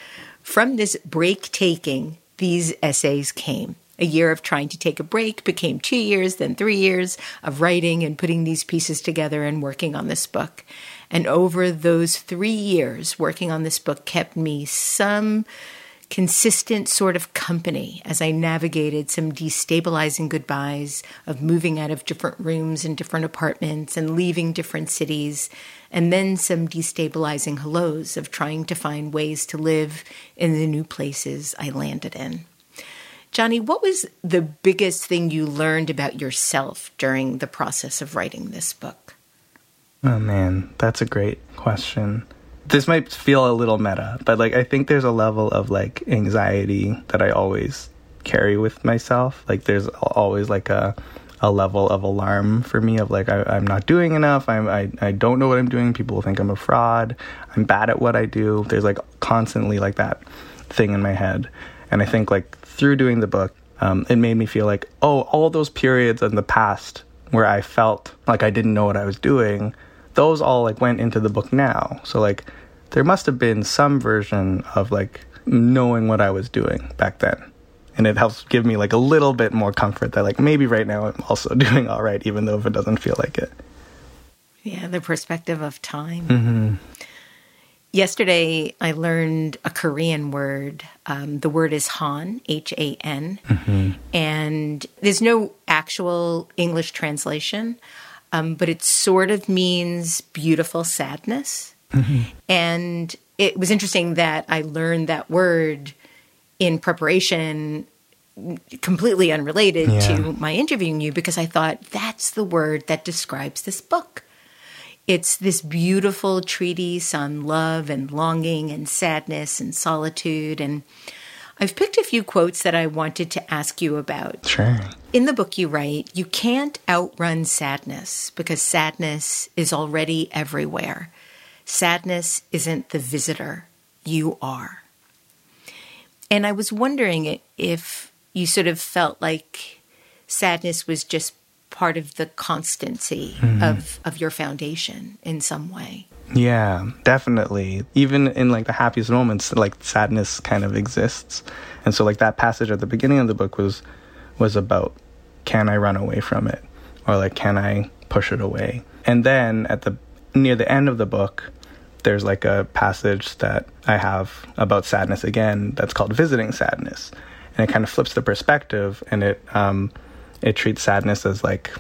From this break taking, these essays came. A year of trying to take a break became two years, then three years of writing and putting these pieces together and working on this book. And over those three years, working on this book kept me some consistent sort of company as I navigated some destabilizing goodbyes of moving out of different rooms and different apartments and leaving different cities, and then some destabilizing hellos of trying to find ways to live in the new places I landed in. Jonny, what was the biggest thing you learned about yourself during the process of writing this book? Oh man, that's a great question. This might feel a little meta, but like I think there's a level of like anxiety that I always carry with myself. Like there's always like a a level of alarm for me of like I, am not doing enough. I'm I, I don't know what I'm doing. People think I'm a fraud. I'm bad at what I do. There's like constantly like that thing in my head, and I think like through doing the book, um, it made me feel like, oh, all those periods in the past where I felt like I didn't know what I was doing, those all like went into the book now. So like there must have been some version of like knowing what I was doing back then. And it helps give me like a little bit more comfort that like maybe right now I'm also (laughs) doing all right, even though if it doesn't feel like it. Yeah, the perspective of time. Mm-hmm. Yesterday, I learned a Korean word. Um, the word is Han, H A N. Mm-hmm. And there's no actual English translation, um, but it sort of means beautiful sadness. Mm-hmm. And it was interesting that I learned that word in preparation completely unrelated yeah. to my interviewing you because I thought that's the word that describes this book. It's this beautiful treatise on love and longing and sadness and solitude. And I've picked a few quotes that I wanted to ask you about. Sure. In the book, you write, You can't outrun sadness because sadness is already everywhere. Sadness isn't the visitor, you are. And I was wondering if you sort of felt like sadness was just part of the constancy mm-hmm. of, of your foundation in some way. Yeah, definitely. Even in like the happiest moments, like sadness kind of exists. And so like that passage at the beginning of the book was was about can I run away from it? Or like can I push it away? And then at the near the end of the book, there's like a passage that I have about sadness again that's called visiting sadness. And it kind of flips the perspective and it um it treats sadness as like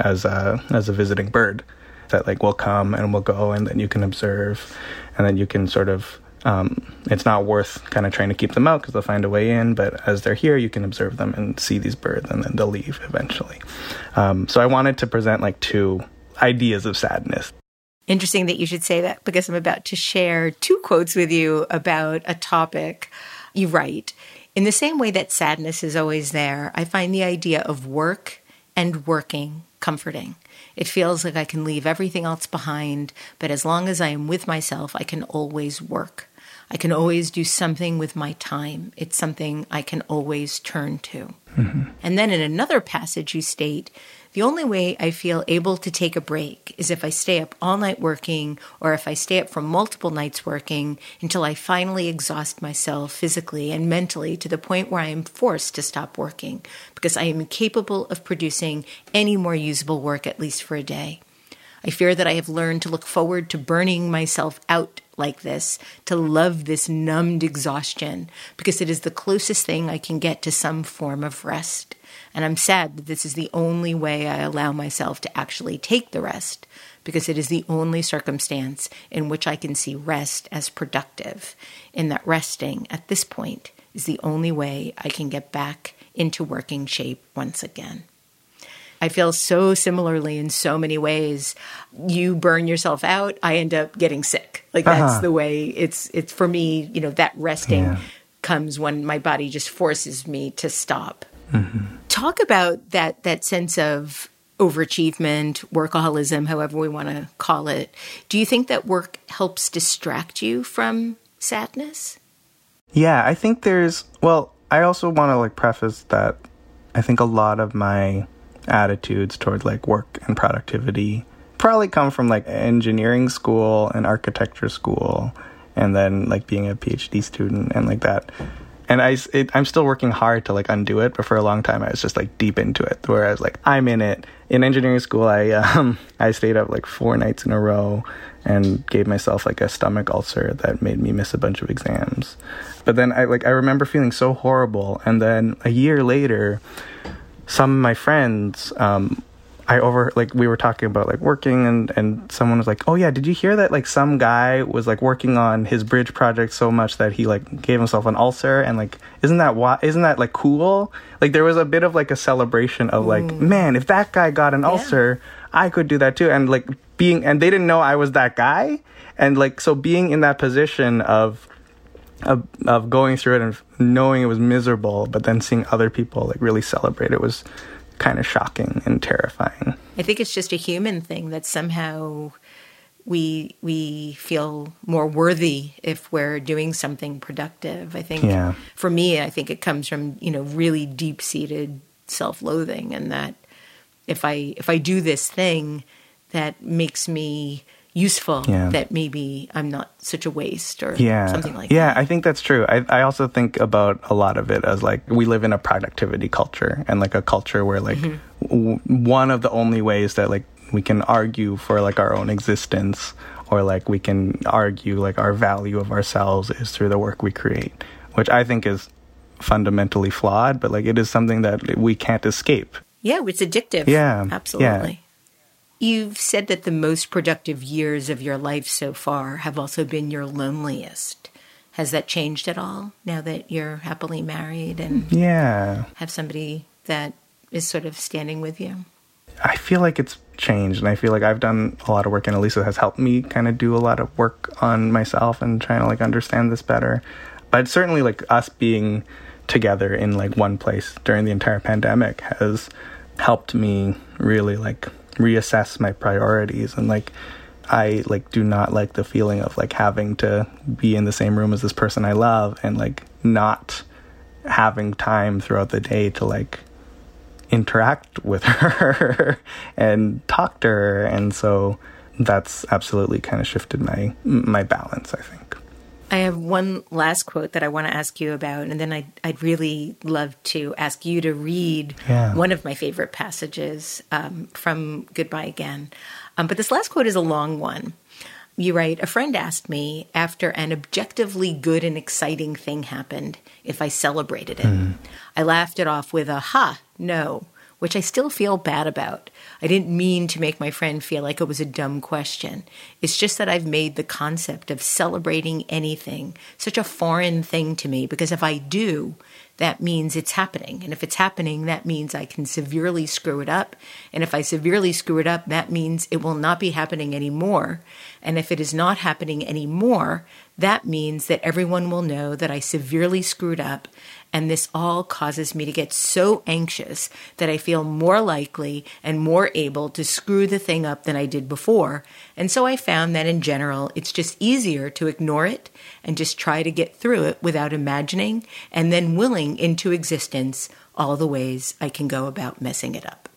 as a as a visiting bird that like will come and will go and then you can observe and then you can sort of um, it's not worth kind of trying to keep them out because they'll find a way in but as they're here you can observe them and see these birds and then they'll leave eventually. Um, so i wanted to present like two ideas of sadness. Interesting that you should say that because i'm about to share two quotes with you about a topic you write in the same way that sadness is always there i find the idea of work and working comforting it feels like I can leave everything else behind, but as long as I am with myself, I can always work. I can always do something with my time. It's something I can always turn to. Mm-hmm. And then in another passage, you state, the only way I feel able to take a break is if I stay up all night working or if I stay up for multiple nights working until I finally exhaust myself physically and mentally to the point where I am forced to stop working because I am incapable of producing any more usable work, at least for a day. I fear that I have learned to look forward to burning myself out like this, to love this numbed exhaustion, because it is the closest thing I can get to some form of rest. And I'm sad that this is the only way I allow myself to actually take the rest, because it is the only circumstance in which I can see rest as productive, in that resting at this point is the only way I can get back into working shape once again. I feel so similarly in so many ways. You burn yourself out, I end up getting sick. Like that's uh-huh. the way it's it's for me, you know, that resting yeah. comes when my body just forces me to stop. Mm-hmm. Talk about that that sense of overachievement, workaholism, however we want to call it. Do you think that work helps distract you from sadness? Yeah, I think there's well, I also want to like preface that I think a lot of my attitudes toward like work and productivity probably come from like engineering school and architecture school and then like being a PhD student and like that. And I, it, I'm still working hard to like undo it, but for a long time I was just like deep into it. Whereas like I'm in it. In engineering school, I um (laughs) I stayed up like four nights in a row and gave myself like a stomach ulcer that made me miss a bunch of exams. But then I like I remember feeling so horrible, and then a year later, some of my friends um, I over like we were talking about like working and and someone was like, "Oh yeah, did you hear that like some guy was like working on his bridge project so much that he like gave himself an ulcer and like isn't that why isn't that like cool?" Like there was a bit of like a celebration of like, mm. "Man, if that guy got an yeah. ulcer, I could do that too." And like being and they didn't know I was that guy and like so being in that position of of, of going through it and knowing it was miserable, but then seeing other people like really celebrate it was kind of shocking and terrifying. I think it's just a human thing that somehow we we feel more worthy if we're doing something productive. I think yeah. for me, I think it comes from you know really deep seated self loathing, and that if I if I do this thing that makes me useful yeah. that maybe I'm not such a waste or yeah. something like yeah, that. Yeah, I think that's true. I, I also think about a lot of it as like we live in a productivity culture and like a culture where like mm-hmm. w- one of the only ways that like we can argue for like our own existence or like we can argue like our value of ourselves is through the work we create, which I think is fundamentally flawed, but like it is something that we can't escape. Yeah, it's addictive. Yeah. Absolutely. Yeah. You've said that the most productive years of your life so far have also been your loneliest. Has that changed at all now that you're happily married and yeah, have somebody that is sort of standing with you? I feel like it's changed, and I feel like I've done a lot of work, and Elisa has helped me kind of do a lot of work on myself and trying to like understand this better. But certainly, like us being together in like one place during the entire pandemic has helped me really like reassess my priorities and like I like do not like the feeling of like having to be in the same room as this person I love and like not having time throughout the day to like interact with (laughs) her and talk to her. And so that's absolutely kind of shifted my my balance i think I have one last quote that I want to ask you about, and then I'd, I'd really love to ask you to read Yeah. one of my favorite passages um, from Goodbye Again. Um, but this last quote is a long one. You write A friend asked me after an objectively good and exciting thing happened if I celebrated it. I laughed it off with a ha, no, which I still feel bad about. I didn't mean to make my friend feel like it was a dumb question. It's just that I've made the concept of celebrating anything such a foreign thing to me because if I do, that means it's happening. And if it's happening, that means I can severely screw it up. And if I severely screw it up, that means it will not be happening anymore. And if it is not happening anymore, that means that everyone will know that I severely screwed up. And this all causes me to get so anxious that I feel more likely and more able to screw the thing up than I did before. And so I found that in general, it's just easier to ignore it and just try to get through it without imagining and then willing into existence all the ways I can go about messing it up.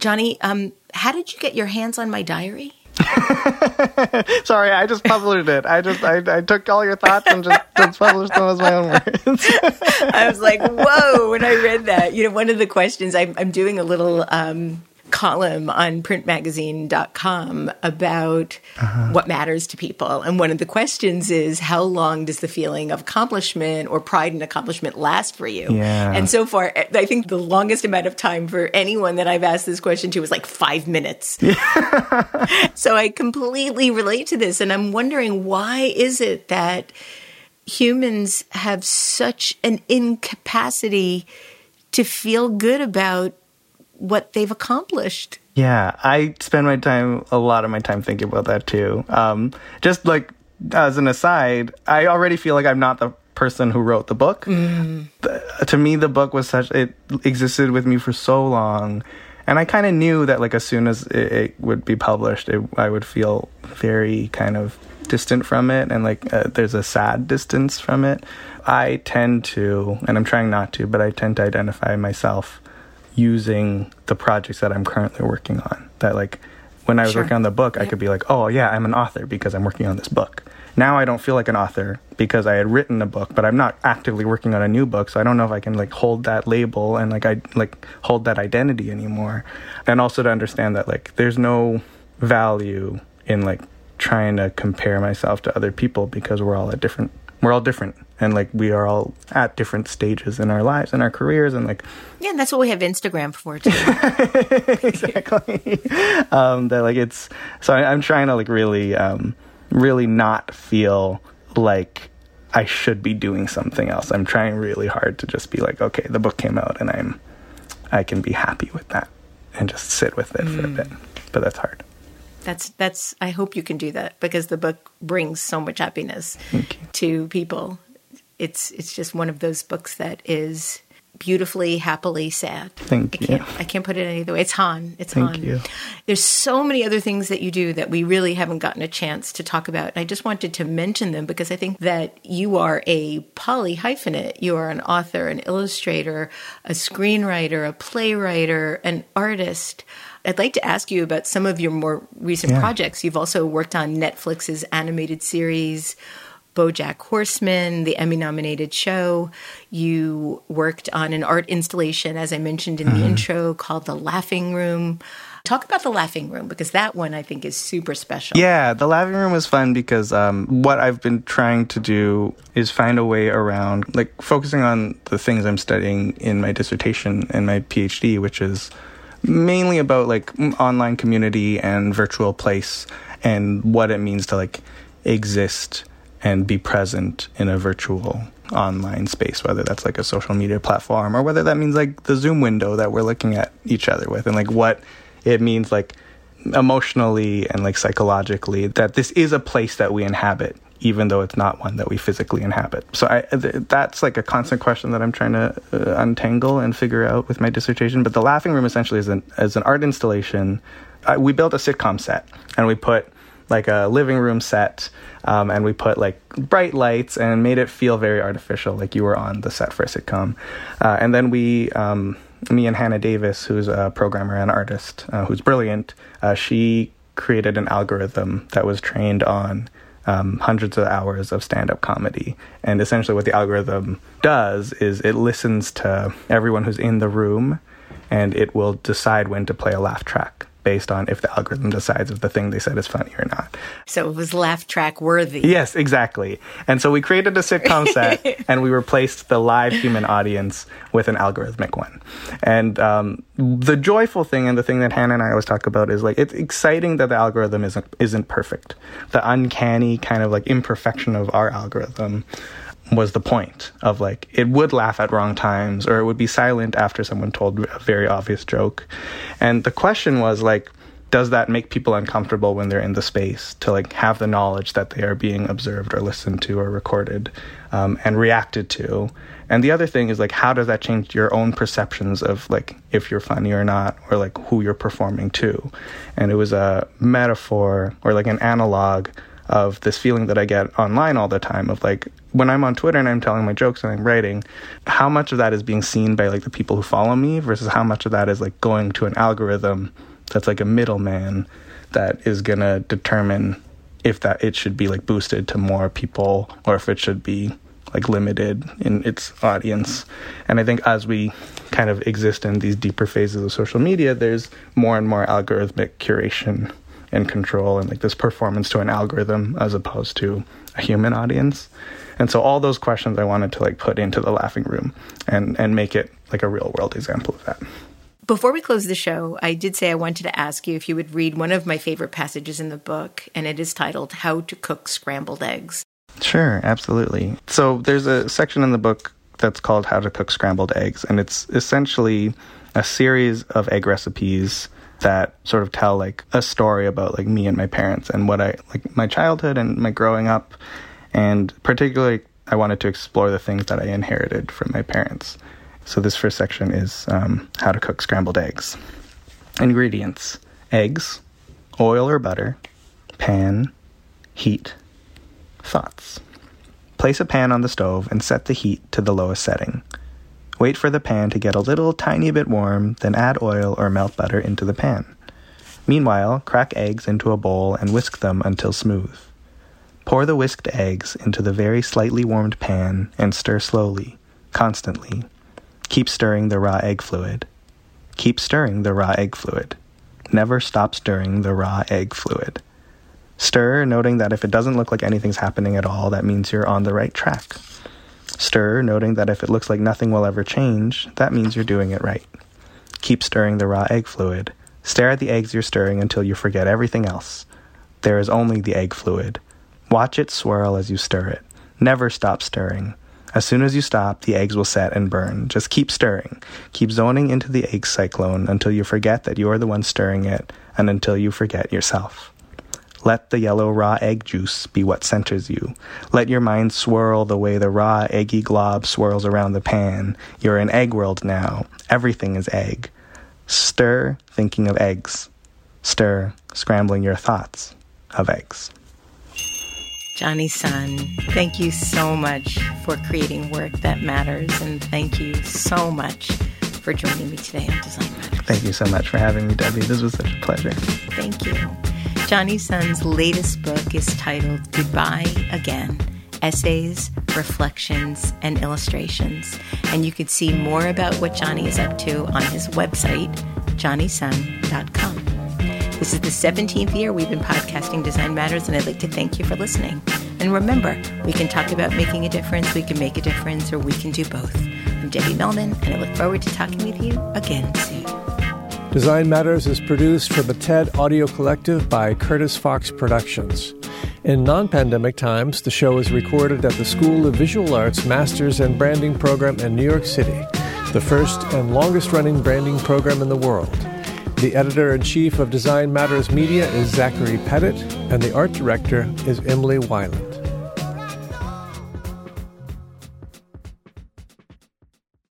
Jonny, um, how did you get your hands on my diary? (laughs) sorry i just published it i just i, I took all your thoughts and just, just published them as my own words (laughs) I was like, whoa, when I read that. You know, one of the questions I'm, I'm doing a little um, column on printmagazine.com about uh-huh. what matters to people. And one of the questions is how long does the feeling of accomplishment or pride in accomplishment last for you? Yeah. And so far, I think the longest amount of time for anyone that I've asked this question to was like five minutes. (laughs) so I completely relate to this. And I'm wondering why is it that humans have such an incapacity to feel good about what they've accomplished. Yeah, I spend my time, a lot of my time thinking about that too. Um, just like as an aside, I already feel like I'm not the person who wrote the book. The- to me, the book was such, it existed with me for so long. And I kind of knew that like as soon as it, it would be published, it, I would feel very kind of distant from it and like uh, there's a sad distance from it. I tend to, and I'm trying not to, but I tend to identify myself using the projects that I'm currently working on. That like when I was Sure. working on the book, I could be like, "Oh yeah, I'm an author because I'm working on this book." Now I don't feel like an author because I had written a book, but I'm not actively working on a new book, so I don't know if I can like hold that label and like I like hold that identity anymore. And also to understand that like there's no value in like trying to compare myself to other people because we're all at different we're all different and like we are all at different stages in our lives and our careers and like Yeah, and that's what we have Instagram for too. (laughs) exactly. Um that like it's so I, i'm trying to like really um really not feel like i should be doing something else. I'm trying really hard to just be like okay the book came out and i'm i can be happy with that and just sit with it for a bit. But that's hard. That's that's I hope you can do that because the book brings so much happiness to people. It's it's just one of those books that is beautifully happily sad. Thank I can't you. I can't put it any other way. It's Han. It's Thank Han. you. There's so many other things that you do that we really haven't gotten a chance to talk about. I just wanted to mention them because I think that you are a poly hyphenate. You are an author, an illustrator, a screenwriter, a playwright, an artist. I'd like to ask you about some of your more recent Yeah. projects. You've also worked on Netflix's animated series Bojack Horseman, the Emmy nominated show. You worked on an art installation, as I mentioned in the intro, called The Laughing Room. Talk about The Laughing Room because that one I think is super special. Yeah, the laughing room was fun because um, what I've been trying to do is find a way around, like focusing on the things I'm studying in my dissertation and my PhD, which is mainly about like online community and virtual place and what it means to like exist and be present in a virtual online space, whether that's like a social media platform or whether that means like the Zoom window that we're looking at each other with and like what it means like emotionally and like psychologically that this is a place that we inhabit even though it's not one that we physically inhabit. So i th- that's like a constant question that i'm trying to uh, untangle and figure out with my dissertation. But the laughing room essentially is an, is an art installation. We built a sitcom set and we put like a living room set, um, and we put like bright lights and made it feel very artificial, like you were on the set for a sitcom. Uh, and then we, um, me and Hannah Davis, who's a programmer and artist, uh, who's brilliant, uh, she created an algorithm that was trained on um, hundreds of hours of stand up comedy. And essentially, what the algorithm does is it listens to everyone who's in the room and it will decide when to play a laugh track based on if the algorithm decides if the thing they said is funny or not. So it was laugh track worthy. Yes, exactly. And so we created a sitcom (laughs) set and we replaced the live human audience with an algorithmic one. And um, the joyful thing and the thing that Hannah and I always talk about is like it's exciting that the algorithm isn't isn't perfect. The uncanny kind of like imperfection of our algorithm was the point of like it would laugh at wrong times or it would be silent after someone told a very obvious joke. And the question was like does that make people uncomfortable when they're in the space to like have the knowledge that they are being observed or listened to or recorded um, and reacted to? And the other thing is like how does that change your own perceptions of like if you're funny or not or like who you're performing to? And it was a metaphor or like an analog of this feeling that I get online all the time of like when I'm on Twitter and I'm telling my jokes and I'm writing, how much of that is being seen by like the people who follow me versus how much of that is like going to an algorithm that's like a middleman that is gonna determine if that it should be like boosted to more people or if it should be like limited in its audience. And I think as we kind of exist in these deeper phases of social media, there's more and more algorithmic curation and control and like this performance to an algorithm as opposed to a human audience. And so all those questions I wanted to like put into the laughing room and and make it like a real world example of that. Before we close the show, I did say I wanted to ask you if you would read one of my favorite passages in the book, and it is titled How to Cook Scrambled Eggs. Sure, absolutely. So there's a section in the book that's called How to Cook Scrambled Eggs, and it's essentially a series of egg recipes that sort of tell like a story about like me and my parents and what I like my childhood and my growing up and particularly I wanted to explore the things that I inherited from my parents. So this first section is um, how to cook scrambled eggs. Ingredients: eggs, oil or butter, pan, heat, thoughts. Place a pan on the stove and set the heat to the lowest setting. Wait for the pan to get a little tiny bit warm, then add oil or melt butter into the pan. Meanwhile, crack eggs into a bowl and whisk them until smooth. Pour the whisked eggs into the very slightly warmed pan and stir slowly, constantly. Keep stirring the raw egg fluid. Keep stirring the raw egg fluid. Never stop stirring the raw egg fluid. Stir, noting that if it doesn't look like anything's happening at all, that means you're on the right track. Stir, noting that if it looks like nothing will ever change, that means you're doing it right. Keep stirring the raw egg fluid. Stare at the eggs you're stirring until you forget everything else. There is only the egg fluid. Watch it swirl as you stir it. Never stop stirring. As soon as you stop, the eggs will set and burn. Just keep stirring. Keep zoning into the egg cyclone until you forget that you're the one stirring it and until you forget yourself. Let the yellow raw egg juice be what centers you. Let your mind swirl the way the raw eggy glob swirls around the pan. You're in egg world now. Everything is egg. Stir, thinking of eggs. Stir, scrambling your thoughts of eggs. Jonny Sun, thank you so much for creating work that matters, and thank you so much for joining me today on Design Matters. Thank you so much for having me, Debbie. This was such a pleasure. Thank you. Jonny Sun's latest book is titled Goodbye Again Essays, Reflections, and Illustrations. And you can see more about what Jonny is up to on his website, jonnysun.com. This is the 17th year we've been podcasting Design Matters, and I'd like to thank you for listening. And remember, we can talk about making a difference, we can make a difference, or we can do both. I'm Debbie Millman, and I look forward to talking with you again soon. Design Matters is produced for the TED Audio Collective by Curtis Fox Productions. In non pandemic times, the show is recorded at the School of Visual Arts Masters and Branding Program in New York City, the first and longest running branding program in the world. The editor in chief of Design Matters Media is Zachary Pettit, and the art director is Emily Weiland.